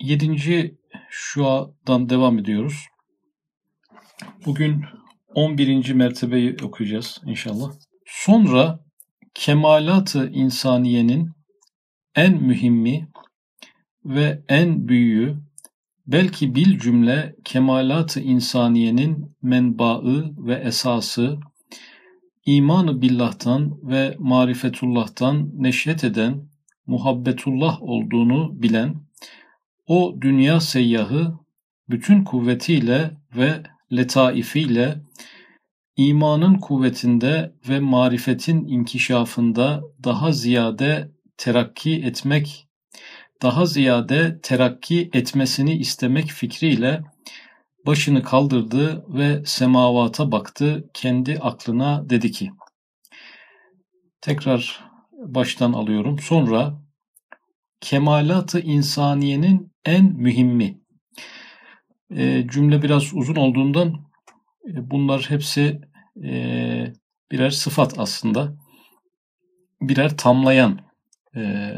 7. Şua'dan devam ediyoruz. Bugün 11. mertebeyi okuyacağız inşallah. Sonra kemalatı insaniyenin en mühimmi ve en büyüğü belki bil cümle kemalat-ı insaniyenin menbaı ve esası imanı billah'tan ve marifetullah'tan neşet eden muhabbetullah olduğunu bilen o dünya seyyahı bütün kuvvetiyle ve letaifiyle imanın kuvvetinde ve marifetin inkişafında daha ziyade terakki etmek, daha ziyade terakki etmesini istemek fikriyle başını kaldırdı ve semavata baktı. Kendi aklına dedi ki, tekrar baştan alıyorum. Sonra kemalatı insaniyenin en mühimmi. E, cümle biraz uzun olduğundan e, bunlar hepsi e, birer sıfat aslında. Birer tamlayan. E,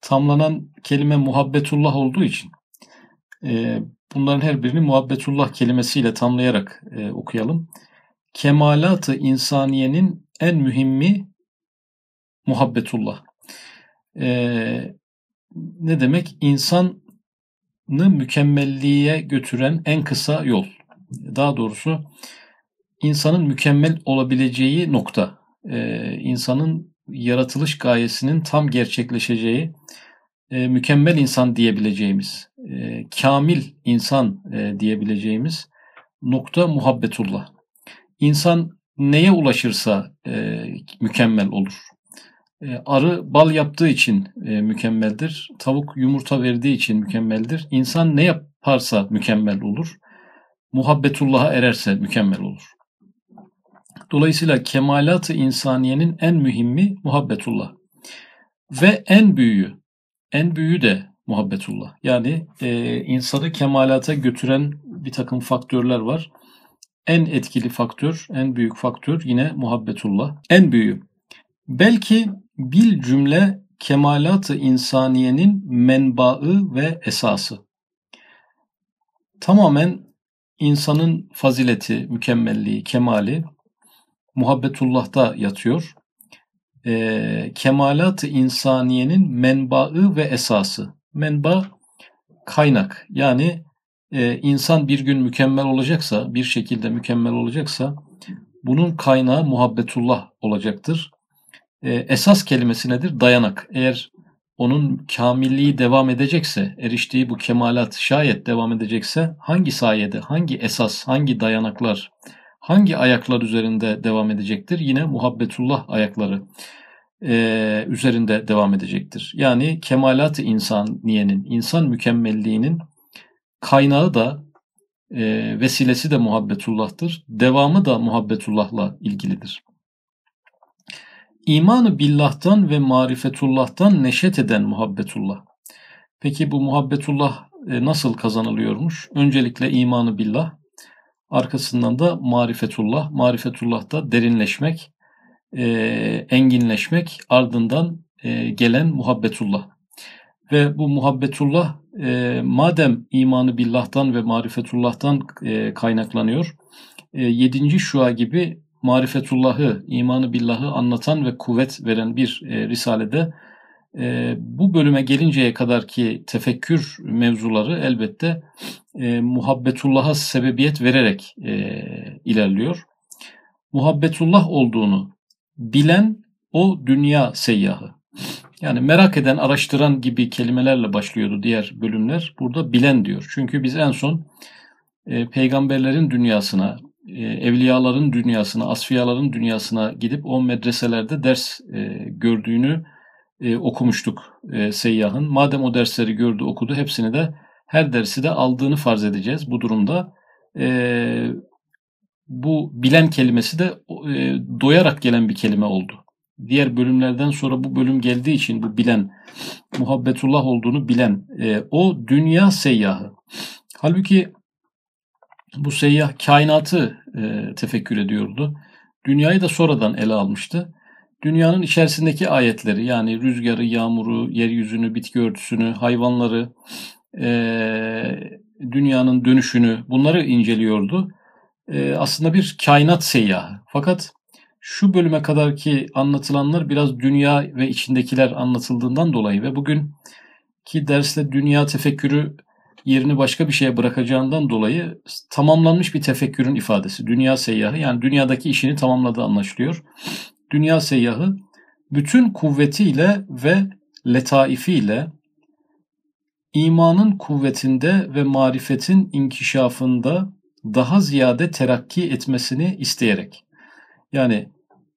tamlanan kelime muhabbetullah olduğu için e, bunların her birini muhabbetullah kelimesiyle tamlayarak e, okuyalım. Kemalatı insaniyenin en mühimmi muhabbetullah. E, ne demek? İnsanı mükemmelliğe götüren en kısa yol. Daha doğrusu insanın mükemmel olabileceği nokta. Ee, insanın yaratılış gayesinin tam gerçekleşeceği e, mükemmel insan diyebileceğimiz, e, kamil insan e, diyebileceğimiz nokta muhabbetullah. İnsan neye ulaşırsa e, mükemmel olur. E, arı bal yaptığı için e, mükemmeldir. Tavuk yumurta verdiği için mükemmeldir. İnsan ne yaparsa mükemmel olur. Muhabbetullah'a ererse mükemmel olur. Dolayısıyla kemalat-ı insaniyenin en mühimmi muhabbetullah. Ve en büyüğü, en büyüğü de muhabbetullah. Yani e, insanı kemalata götüren bir takım faktörler var. En etkili faktör, en büyük faktör yine muhabbetullah. En büyüğü. Belki bil cümle kemalat-ı insaniyenin menbaı ve esası. Tamamen insanın fazileti, mükemmelliği, kemali muhabbetullah'ta yatıyor. E, kemalat-ı insaniyenin menbaı ve esası. Menba kaynak. Yani e, insan bir gün mükemmel olacaksa, bir şekilde mükemmel olacaksa bunun kaynağı muhabbetullah olacaktır. E, esas kelimesi nedir? Dayanak. Eğer onun kamilliği devam edecekse, eriştiği bu kemalat şayet devam edecekse hangi sayede, hangi esas, hangi dayanaklar, hangi ayaklar üzerinde devam edecektir? Yine muhabbetullah ayakları e, üzerinde devam edecektir. Yani kemalat-ı insaniyenin, insan mükemmelliğinin kaynağı da e, vesilesi de muhabbetullah'tır. Devamı da muhabbetullah'la ilgilidir. İmanı billah'tan ve marifetullah'tan neşet eden muhabbetullah. Peki bu muhabbetullah e, nasıl kazanılıyormuş? Öncelikle imanı billah, arkasından da marifetullah. Marifetullah da derinleşmek, e, enginleşmek, ardından e, gelen muhabbetullah. Ve bu muhabbetullah madem imanı billah'tan ve marifetullah'tan kaynaklanıyor, yedinci şua gibi marifetullahı, imanı billahı anlatan ve kuvvet veren bir e, risalede e, bu bölüme gelinceye kadar ki tefekkür mevzuları elbette e, muhabbetullah'a sebebiyet vererek e, ilerliyor. Muhabbetullah olduğunu bilen o dünya seyyahı. Yani merak eden, araştıran gibi kelimelerle başlıyordu diğer bölümler. Burada bilen diyor. Çünkü biz en son e, peygamberlerin dünyasına, evliyaların dünyasına, asfiyaların dünyasına gidip o medreselerde ders e, gördüğünü e, okumuştuk e, seyyahın. Madem o dersleri gördü, okudu, hepsini de her dersi de aldığını farz edeceğiz. Bu durumda e, bu bilen kelimesi de e, doyarak gelen bir kelime oldu. Diğer bölümlerden sonra bu bölüm geldiği için bu bilen, muhabbetullah olduğunu bilen, e, o dünya seyyahı. Halbuki bu seyyah kainatı e, tefekkür ediyordu. Dünyayı da sonradan ele almıştı. Dünyanın içerisindeki ayetleri yani rüzgarı, yağmuru, yeryüzünü, bitki örtüsünü, hayvanları, dünyanın dönüşünü bunları inceliyordu. aslında bir kainat seyyahı. Fakat şu bölüme kadar ki anlatılanlar biraz dünya ve içindekiler anlatıldığından dolayı ve bugün ki derste dünya tefekkürü yerini başka bir şeye bırakacağından dolayı tamamlanmış bir tefekkürün ifadesi. Dünya seyyahı yani dünyadaki işini tamamladığı anlaşılıyor. Dünya seyyahı bütün kuvvetiyle ve letaifiyle imanın kuvvetinde ve marifetin inkişafında daha ziyade terakki etmesini isteyerek. Yani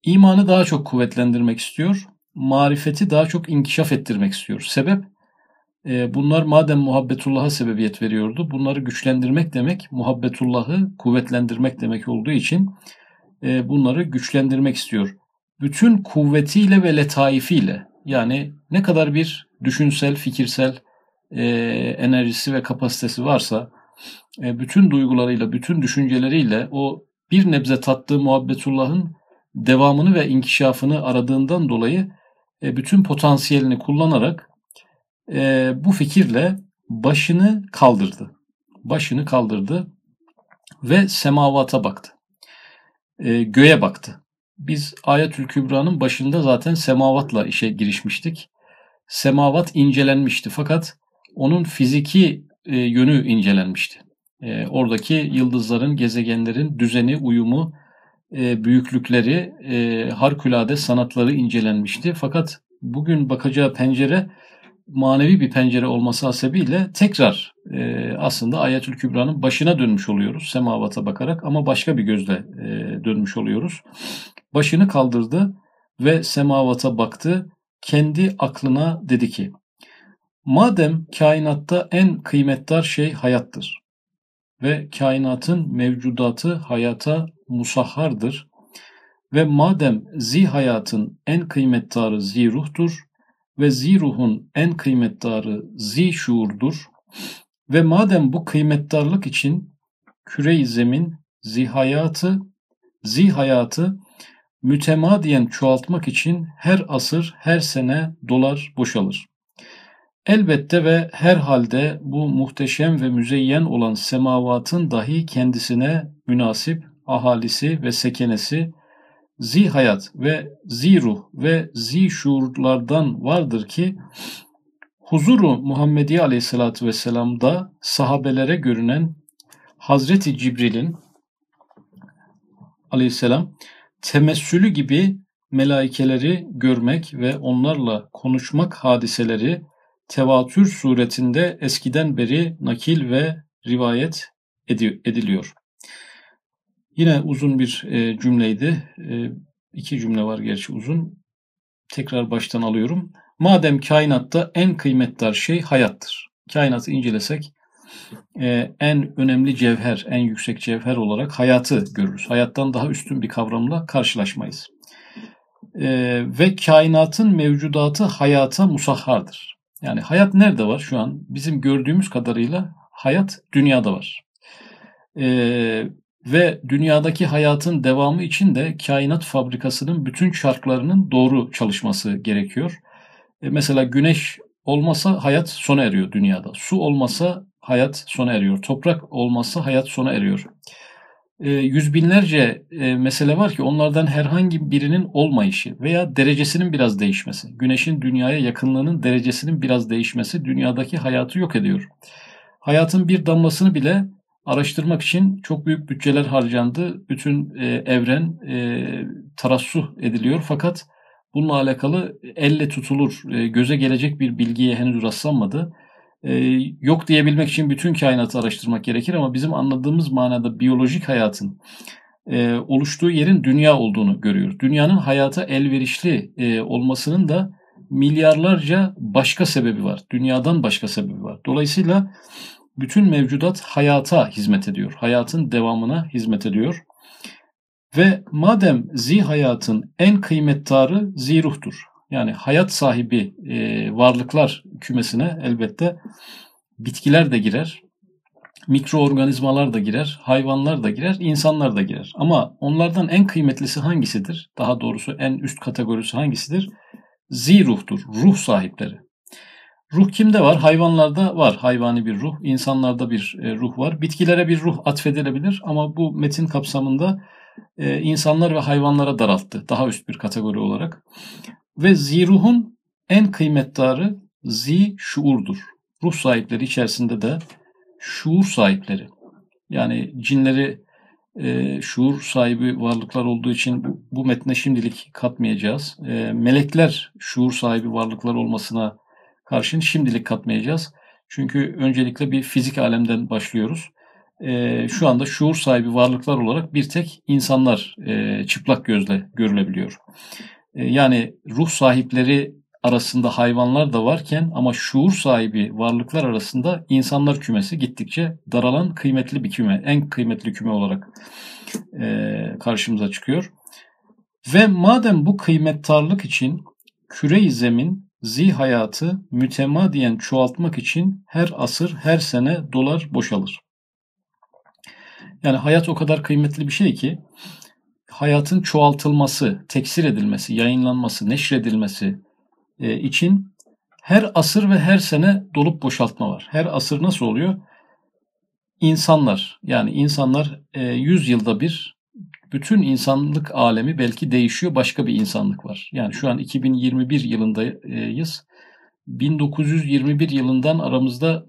imanı daha çok kuvvetlendirmek istiyor, marifeti daha çok inkişaf ettirmek istiyor. Sebep e, bunlar madem muhabbetullah'a sebebiyet veriyordu, bunları güçlendirmek demek, muhabbetullah'ı kuvvetlendirmek demek olduğu için e, bunları güçlendirmek istiyor. Bütün kuvvetiyle ve letaifiyle yani ne kadar bir düşünsel, fikirsel e, enerjisi ve kapasitesi varsa e, bütün duygularıyla, bütün düşünceleriyle o bir nebze tattığı muhabbetullah'ın devamını ve inkişafını aradığından dolayı bütün potansiyelini kullanarak e, bu fikirle başını kaldırdı. Başını kaldırdı ve semavata baktı. E, göğe baktı. Biz Ayetül Kübra'nın başında zaten semavatla işe girişmiştik. Semavat incelenmişti fakat onun fiziki e, yönü incelenmişti. E, oradaki yıldızların, gezegenlerin düzeni, uyumu, e, büyüklükleri, e, harikulade sanatları incelenmişti. Fakat bugün bakacağı pencere manevi bir pencere olması hasebiyle tekrar e, aslında Ayetül Kübra'nın başına dönmüş oluyoruz semavata bakarak ama başka bir gözle e, dönmüş oluyoruz. Başını kaldırdı ve semavata baktı. Kendi aklına dedi ki Madem kainatta en kıymetdar şey hayattır ve kainatın mevcudatı hayata musahhardır ve madem zi hayatın en kıymetdarı zi ruhtur ve zi ruhun en kıymetdarı zi şuurdur ve madem bu kıymetdarlık için küre-i zemin zi hayatı zi hayatı mütemadiyen çoğaltmak için her asır her sene dolar boşalır. Elbette ve herhalde bu muhteşem ve müzeyyen olan semavatın dahi kendisine münasip ahalisi ve sekenesi zi hayat ve zi ruh ve zi şuurlardan vardır ki huzuru Muhammedi Aleyhisselatü Vesselam'da sahabelere görünen Hazreti Cibril'in aleyhisselam temessülü gibi melaikeleri görmek ve onlarla konuşmak hadiseleri tevatür suretinde eskiden beri nakil ve rivayet ediliyor. Yine uzun bir e, cümleydi. E, iki cümle var gerçi uzun. Tekrar baştan alıyorum. Madem kainatta en kıymetli şey hayattır. Kainatı incelesek e, en önemli cevher, en yüksek cevher olarak hayatı görürüz. Hayattan daha üstün bir kavramla karşılaşmayız. E, ve kainatın mevcudatı hayata musahhardır. Yani hayat nerede var şu an? Bizim gördüğümüz kadarıyla hayat dünyada var. E, ve dünyadaki hayatın devamı için de kainat fabrikasının bütün çarklarının doğru çalışması gerekiyor. E mesela güneş olmasa hayat sona eriyor dünyada. Su olmasa hayat sona eriyor. Toprak olmasa hayat sona eriyor. E, yüz binlerce e, mesele var ki onlardan herhangi birinin olmayışı veya derecesinin biraz değişmesi. Güneşin dünyaya yakınlığının derecesinin biraz değişmesi dünyadaki hayatı yok ediyor. Hayatın bir damlasını bile araştırmak için çok büyük bütçeler harcandı. Bütün e, evren e, tarassuh ediliyor fakat bununla alakalı elle tutulur, e, göze gelecek bir bilgiye henüz rastlanmadı. E, yok diyebilmek için bütün kainatı araştırmak gerekir ama bizim anladığımız manada biyolojik hayatın e, oluştuğu yerin dünya olduğunu görüyoruz. Dünyanın hayata elverişli e, olmasının da milyarlarca başka sebebi var. Dünyadan başka sebebi var. Dolayısıyla bütün mevcudat hayata hizmet ediyor. Hayatın devamına hizmet ediyor. Ve madem zi hayatın en kıymettarı zi ruhtur. Yani hayat sahibi e, varlıklar kümesine elbette bitkiler de girer, mikroorganizmalar da girer, hayvanlar da girer, insanlar da girer. Ama onlardan en kıymetlisi hangisidir? Daha doğrusu en üst kategorisi hangisidir? Zi ruhtur, ruh sahipleri. Ruh kimde var? Hayvanlarda var hayvani bir ruh, insanlarda bir e, ruh var. Bitkilere bir ruh atfedilebilir ama bu metin kapsamında e, insanlar ve hayvanlara daralttı daha üst bir kategori olarak. Ve ziruhun en kıymettarı zi şuurdur. Ruh sahipleri içerisinde de şuur sahipleri. Yani cinleri e, şuur sahibi varlıklar olduğu için bu, bu metne şimdilik katmayacağız. E, melekler şuur sahibi varlıklar olmasına karşın şimdilik katmayacağız. Çünkü öncelikle bir fizik alemden başlıyoruz. E, şu anda şuur sahibi varlıklar olarak bir tek insanlar e, çıplak gözle görülebiliyor. E, yani ruh sahipleri arasında hayvanlar da varken ama şuur sahibi varlıklar arasında insanlar kümesi gittikçe daralan kıymetli bir küme, en kıymetli küme olarak e, karşımıza çıkıyor. Ve madem bu kıymettarlık için küre-i zemin zi hayatı mütemadiyen çoğaltmak için her asır her sene dolar boşalır. Yani hayat o kadar kıymetli bir şey ki hayatın çoğaltılması, teksir edilmesi, yayınlanması, neşredilmesi, e, için her asır ve her sene dolup boşaltma var. Her asır nasıl oluyor? İnsanlar yani insanlar 100 e, yılda bir bütün insanlık alemi belki değişiyor. Başka bir insanlık var. Yani şu an 2021 yılındayız. 1921 yılından aramızda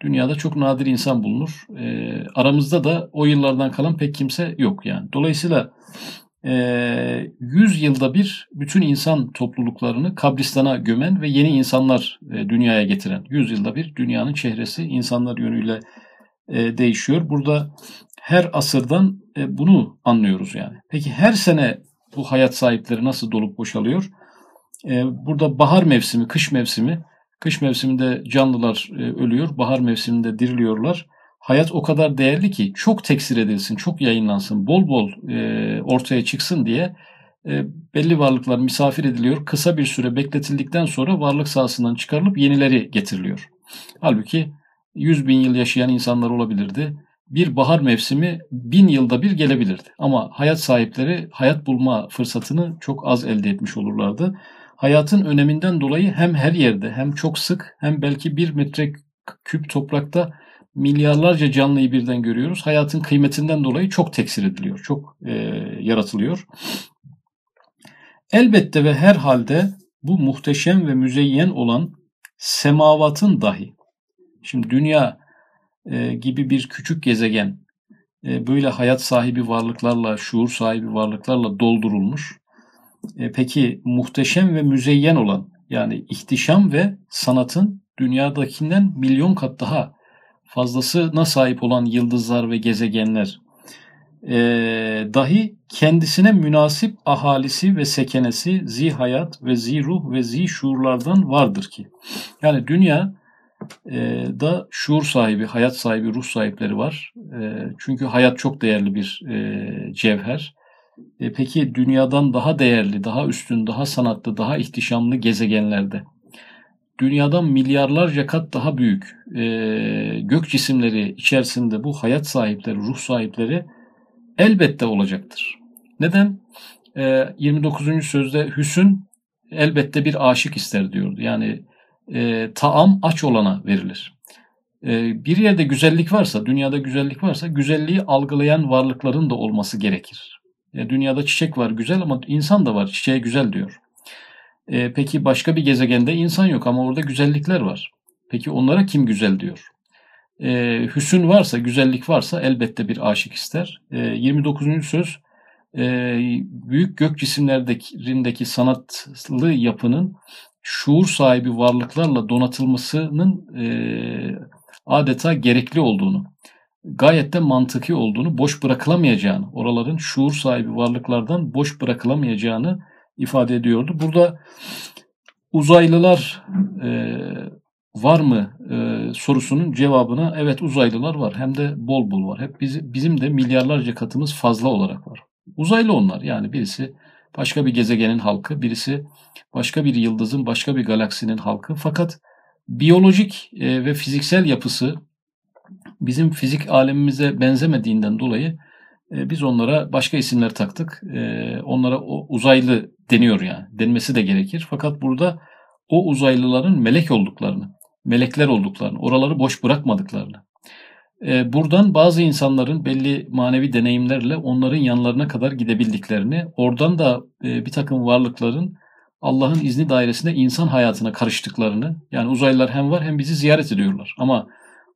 dünyada çok nadir insan bulunur. E, aramızda da o yıllardan kalan pek kimse yok yani. Dolayısıyla e, ee, 100 yılda bir bütün insan topluluklarını kabristana gömen ve yeni insanlar e, dünyaya getiren, 100 yılda bir dünyanın çehresi insanlar yönüyle e, değişiyor. Burada her asırdan e, bunu anlıyoruz yani. Peki her sene bu hayat sahipleri nasıl dolup boşalıyor? E, burada bahar mevsimi, kış mevsimi, kış mevsiminde canlılar ölüyor, bahar mevsiminde diriliyorlar hayat o kadar değerli ki çok teksir edilsin, çok yayınlansın, bol bol ortaya çıksın diye belli varlıklar misafir ediliyor. Kısa bir süre bekletildikten sonra varlık sahasından çıkarılıp yenileri getiriliyor. Halbuki 100 bin yıl yaşayan insanlar olabilirdi. Bir bahar mevsimi bin yılda bir gelebilirdi. Ama hayat sahipleri hayat bulma fırsatını çok az elde etmiş olurlardı. Hayatın öneminden dolayı hem her yerde hem çok sık hem belki bir metre küp toprakta milyarlarca canlıyı birden görüyoruz. Hayatın kıymetinden dolayı çok teksir ediliyor, çok e, yaratılıyor. Elbette ve her halde bu muhteşem ve müzeyyen olan semavatın dahi, şimdi dünya e, gibi bir küçük gezegen, e, böyle hayat sahibi varlıklarla, şuur sahibi varlıklarla doldurulmuş. E, peki muhteşem ve müzeyyen olan, yani ihtişam ve sanatın dünyadakinden milyon kat daha fazlasına sahip olan yıldızlar ve gezegenler e, dahi kendisine münasip ahalisi ve sekenesi zi hayat ve zi ruh ve zi şuurlardan vardır ki. Yani dünya e, da şuur sahibi, hayat sahibi, ruh sahipleri var. E, çünkü hayat çok değerli bir e, cevher. E, peki dünyadan daha değerli, daha üstün, daha sanatlı, daha ihtişamlı gezegenlerde dünyadan milyarlarca kat daha büyük e, gök cisimleri içerisinde bu hayat sahipleri, ruh sahipleri elbette olacaktır. Neden? E, 29. sözde Hüsün elbette bir aşık ister diyordu. Yani e, taam aç olana verilir. E, bir yerde güzellik varsa, dünyada güzellik varsa güzelliği algılayan varlıkların da olması gerekir. E, dünyada çiçek var güzel ama insan da var çiçeğe güzel diyor. E, peki başka bir gezegende insan yok ama orada güzellikler var. Peki onlara kim güzel diyor? E, hüsün varsa, güzellik varsa elbette bir aşık ister. E, 29. söz e, büyük gök cisimlerindeki sanatlı yapının şuur sahibi varlıklarla donatılmasının e, adeta gerekli olduğunu, gayet de mantıki olduğunu, boş bırakılamayacağını, oraların şuur sahibi varlıklardan boş bırakılamayacağını ifade ediyordu. Burada uzaylılar e, var mı e, sorusunun cevabına evet uzaylılar var. Hem de bol bol var. Hep bizi, bizim de milyarlarca katımız fazla olarak var. Uzaylı onlar yani birisi başka bir gezegenin halkı, birisi başka bir yıldızın, başka bir galaksinin halkı. Fakat biyolojik e, ve fiziksel yapısı bizim fizik alemimize benzemediğinden dolayı e, biz onlara başka isimler taktık. E, onlara uzaylı deniyor yani. Denmesi de gerekir. Fakat burada o uzaylıların melek olduklarını, melekler olduklarını, oraları boş bırakmadıklarını. E, buradan bazı insanların belli manevi deneyimlerle onların yanlarına kadar gidebildiklerini, oradan da e, bir takım varlıkların Allah'ın izni dairesinde insan hayatına karıştıklarını, yani uzaylılar hem var hem bizi ziyaret ediyorlar. Ama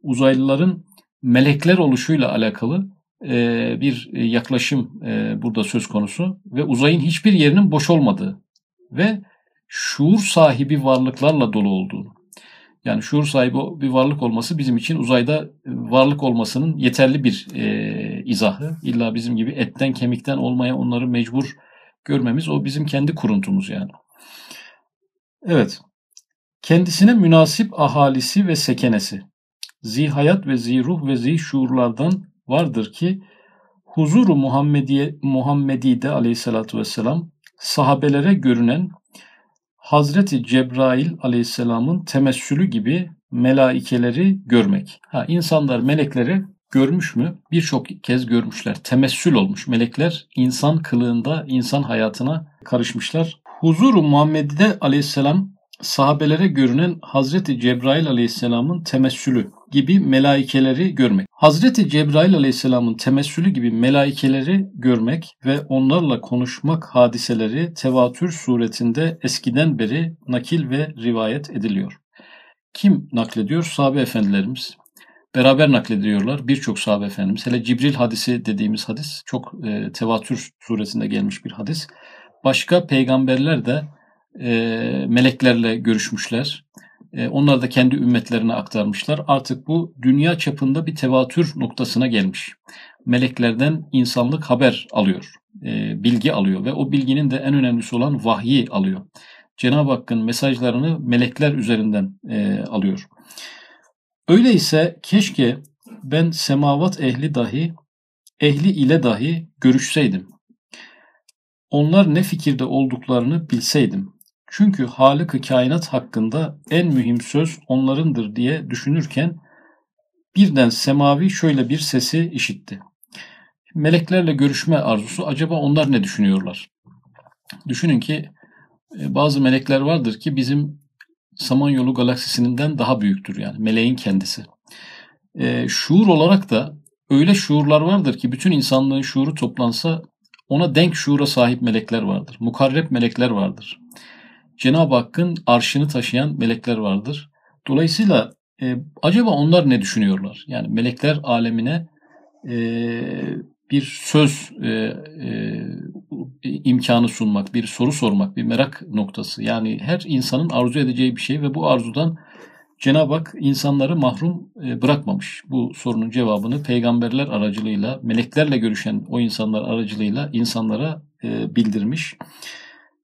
uzaylıların melekler oluşuyla alakalı e, bir yaklaşım e, burada söz konusu ve uzayın hiçbir yerinin boş olmadığı ve şuur sahibi varlıklarla dolu olduğunu. Yani şuur sahibi bir varlık olması bizim için uzayda varlık olmasının yeterli bir e, izahı. İlla bizim gibi etten kemikten olmaya onları mecbur görmemiz o bizim kendi kuruntumuz yani. Evet. Kendisine münasip ahalisi ve sekenesi, zihayat ve ziruh ve zihşuurlardan vardır ki huzuru Muhammediye, Muhammedi'de aleyhissalatü vesselam sahabelere görünen Hazreti Cebrail aleyhisselamın temessülü gibi melaikeleri görmek. Ha, insanlar melekleri görmüş mü? Birçok kez görmüşler. Temessül olmuş. Melekler insan kılığında, insan hayatına karışmışlar. Huzuru Muhammed'de aleyhisselam sahabelere görünen Hazreti Cebrail aleyhisselamın temessülü gibi melaikeleri görmek. Hazreti Cebrail aleyhisselamın temessülü gibi melaikeleri görmek ve onlarla konuşmak hadiseleri tevatür suretinde eskiden beri nakil ve rivayet ediliyor. Kim naklediyor? Sahabe efendilerimiz. Beraber naklediyorlar birçok sahabe efendimiz. Hele Cibril hadisi dediğimiz hadis çok e, tevatür suretinde gelmiş bir hadis. Başka peygamberler de e, meleklerle görüşmüşler. E, onlar da kendi ümmetlerine aktarmışlar. Artık bu dünya çapında bir tevatür noktasına gelmiş. Meleklerden insanlık haber alıyor, e, bilgi alıyor ve o bilginin de en önemlisi olan vahyi alıyor. Cenab-ı Hakk'ın mesajlarını melekler üzerinden e, alıyor. Öyleyse keşke ben semavat ehli dahi, ehli ile dahi görüşseydim. Onlar ne fikirde olduklarını bilseydim. Çünkü Halık-ı kainat hakkında en mühim söz onlarındır diye düşünürken birden semavi şöyle bir sesi işitti. Meleklerle görüşme arzusu acaba onlar ne düşünüyorlar? Düşünün ki e, bazı melekler vardır ki bizim Samanyolu galaksisinden daha büyüktür yani meleğin kendisi. E, şuur olarak da öyle şuurlar vardır ki bütün insanlığın şuuru toplansa ona denk şuura sahip melekler vardır. Mukarreb melekler vardır. Cenab-ı Hakk'ın arşını taşıyan melekler vardır. Dolayısıyla e, acaba onlar ne düşünüyorlar? Yani melekler alemine e, bir söz e, e, imkanı sunmak, bir soru sormak, bir merak noktası. Yani her insanın arzu edeceği bir şey ve bu arzudan Cenab-ı Hak insanları mahrum e, bırakmamış. Bu sorunun cevabını peygamberler aracılığıyla, meleklerle görüşen o insanlar aracılığıyla insanlara e, bildirmiş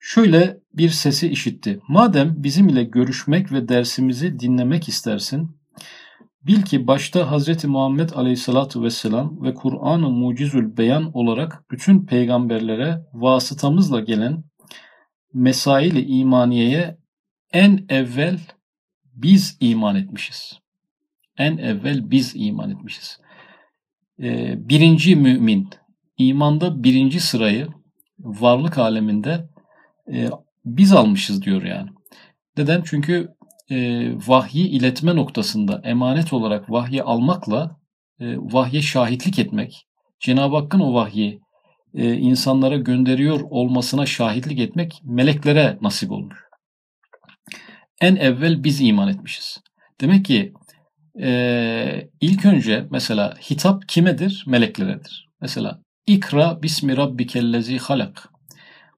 şöyle bir sesi işitti. Madem bizim ile görüşmek ve dersimizi dinlemek istersin, bil ki başta Hz. Muhammed Aleyhisselatü Vesselam ve Kur'an-ı Mucizül Beyan olarak bütün peygamberlere vasıtamızla gelen mesail-i imaniyeye en evvel biz iman etmişiz. En evvel biz iman etmişiz. Ee, birinci mümin, imanda birinci sırayı varlık aleminde e, biz almışız diyor yani. Neden? Çünkü e, vahyi iletme noktasında emanet olarak vahyi almakla e, vahye şahitlik etmek, Cenab-ı Hakk'ın o vahyi e, insanlara gönderiyor olmasına şahitlik etmek meleklere nasip olmuş. En evvel biz iman etmişiz. Demek ki e, ilk önce mesela hitap kimedir? Melekleredir. Mesela ikra bismi rabbikellezi halak.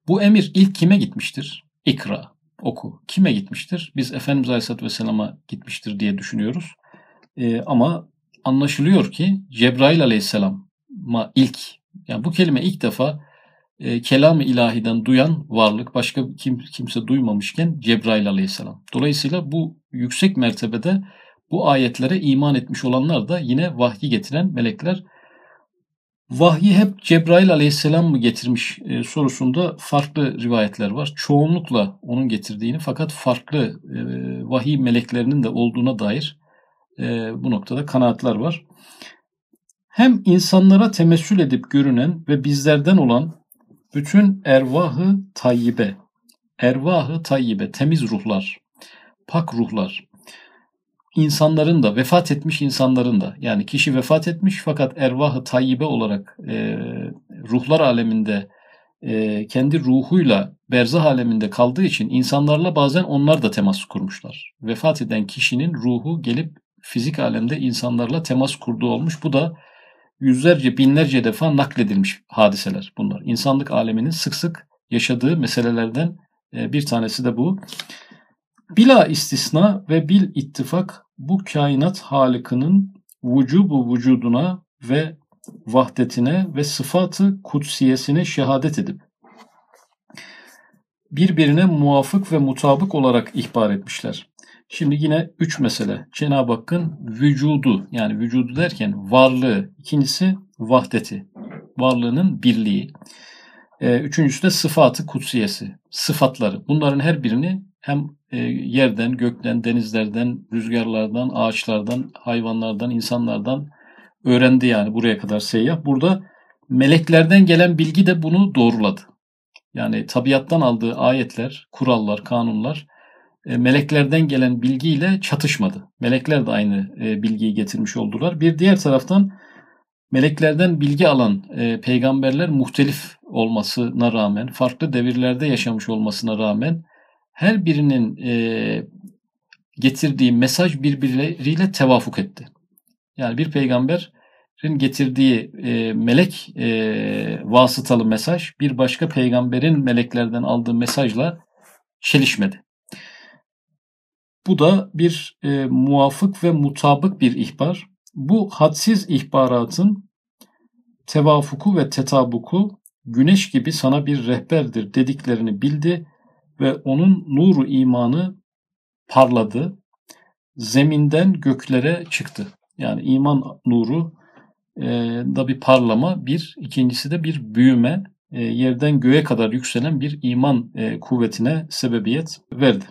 Bu emir ilk kime gitmiştir? İkra, oku. Kime gitmiştir? Biz Efendimiz Aleyhisselatü Vesselam'a gitmiştir diye düşünüyoruz. Ee, ama anlaşılıyor ki Cebrail Aleyhisselam'a ilk, yani bu kelime ilk defa e, kelam-ı ilahiden duyan varlık başka kim, kimse duymamışken Cebrail Aleyhisselam. Dolayısıyla bu yüksek mertebede bu ayetlere iman etmiş olanlar da yine vahyi getiren melekler Vahyi hep Cebrail aleyhisselam mı getirmiş e, sorusunda farklı rivayetler var. Çoğunlukla onun getirdiğini fakat farklı e, vahiy meleklerinin de olduğuna dair e, bu noktada kanaatler var. Hem insanlara temessül edip görünen ve bizlerden olan bütün ervahı tayyibe, ervahı tayyibe, temiz ruhlar, pak ruhlar, insanların da vefat etmiş insanların da yani kişi vefat etmiş fakat ervahı tayyibe olarak e, ruhlar aleminde e, kendi ruhuyla berzah aleminde kaldığı için insanlarla bazen onlar da temas kurmuşlar. Vefat eden kişinin ruhu gelip fizik alemde insanlarla temas kurduğu olmuş. Bu da yüzlerce binlerce defa nakledilmiş hadiseler bunlar. İnsanlık aleminin sık sık yaşadığı meselelerden e, bir tanesi de bu. Bila istisna ve bil ittifak bu kainat halikinin vücubu vücuduna ve vahdetine ve sıfatı kutsiyesine şehadet edip birbirine muvafık ve mutabık olarak ihbar etmişler. Şimdi yine üç mesele. Cenab-ı Hakk'ın vücudu yani vücudu derken varlığı. ikincisi vahdeti. Varlığının birliği. Ee, üçüncüsü de sıfatı kutsiyesi. Sıfatları. Bunların her birini hem yerden, gökten, denizlerden, rüzgarlardan, ağaçlardan, hayvanlardan, insanlardan öğrendi yani buraya kadar seyyah. Burada meleklerden gelen bilgi de bunu doğruladı. Yani tabiattan aldığı ayetler, kurallar, kanunlar e, meleklerden gelen bilgiyle çatışmadı. Melekler de aynı e, bilgiyi getirmiş oldular. Bir diğer taraftan meleklerden bilgi alan e, peygamberler muhtelif olmasına rağmen, farklı devirlerde yaşamış olmasına rağmen her birinin getirdiği mesaj birbirleriyle tevafuk etti. Yani bir peygamberin getirdiği melek vasıtalı mesaj bir başka peygamberin meleklerden aldığı mesajla çelişmedi. Bu da bir e, muvafık ve mutabık bir ihbar. Bu hadsiz ihbaratın tevafuku ve tetabuku güneş gibi sana bir rehberdir dediklerini bildi ve onun nuru imanı parladı. Zeminden göklere çıktı. Yani iman nuru e, da bir parlama, bir ikincisi de bir büyüme, e, yerden göğe kadar yükselen bir iman e, kuvvetine sebebiyet verdi.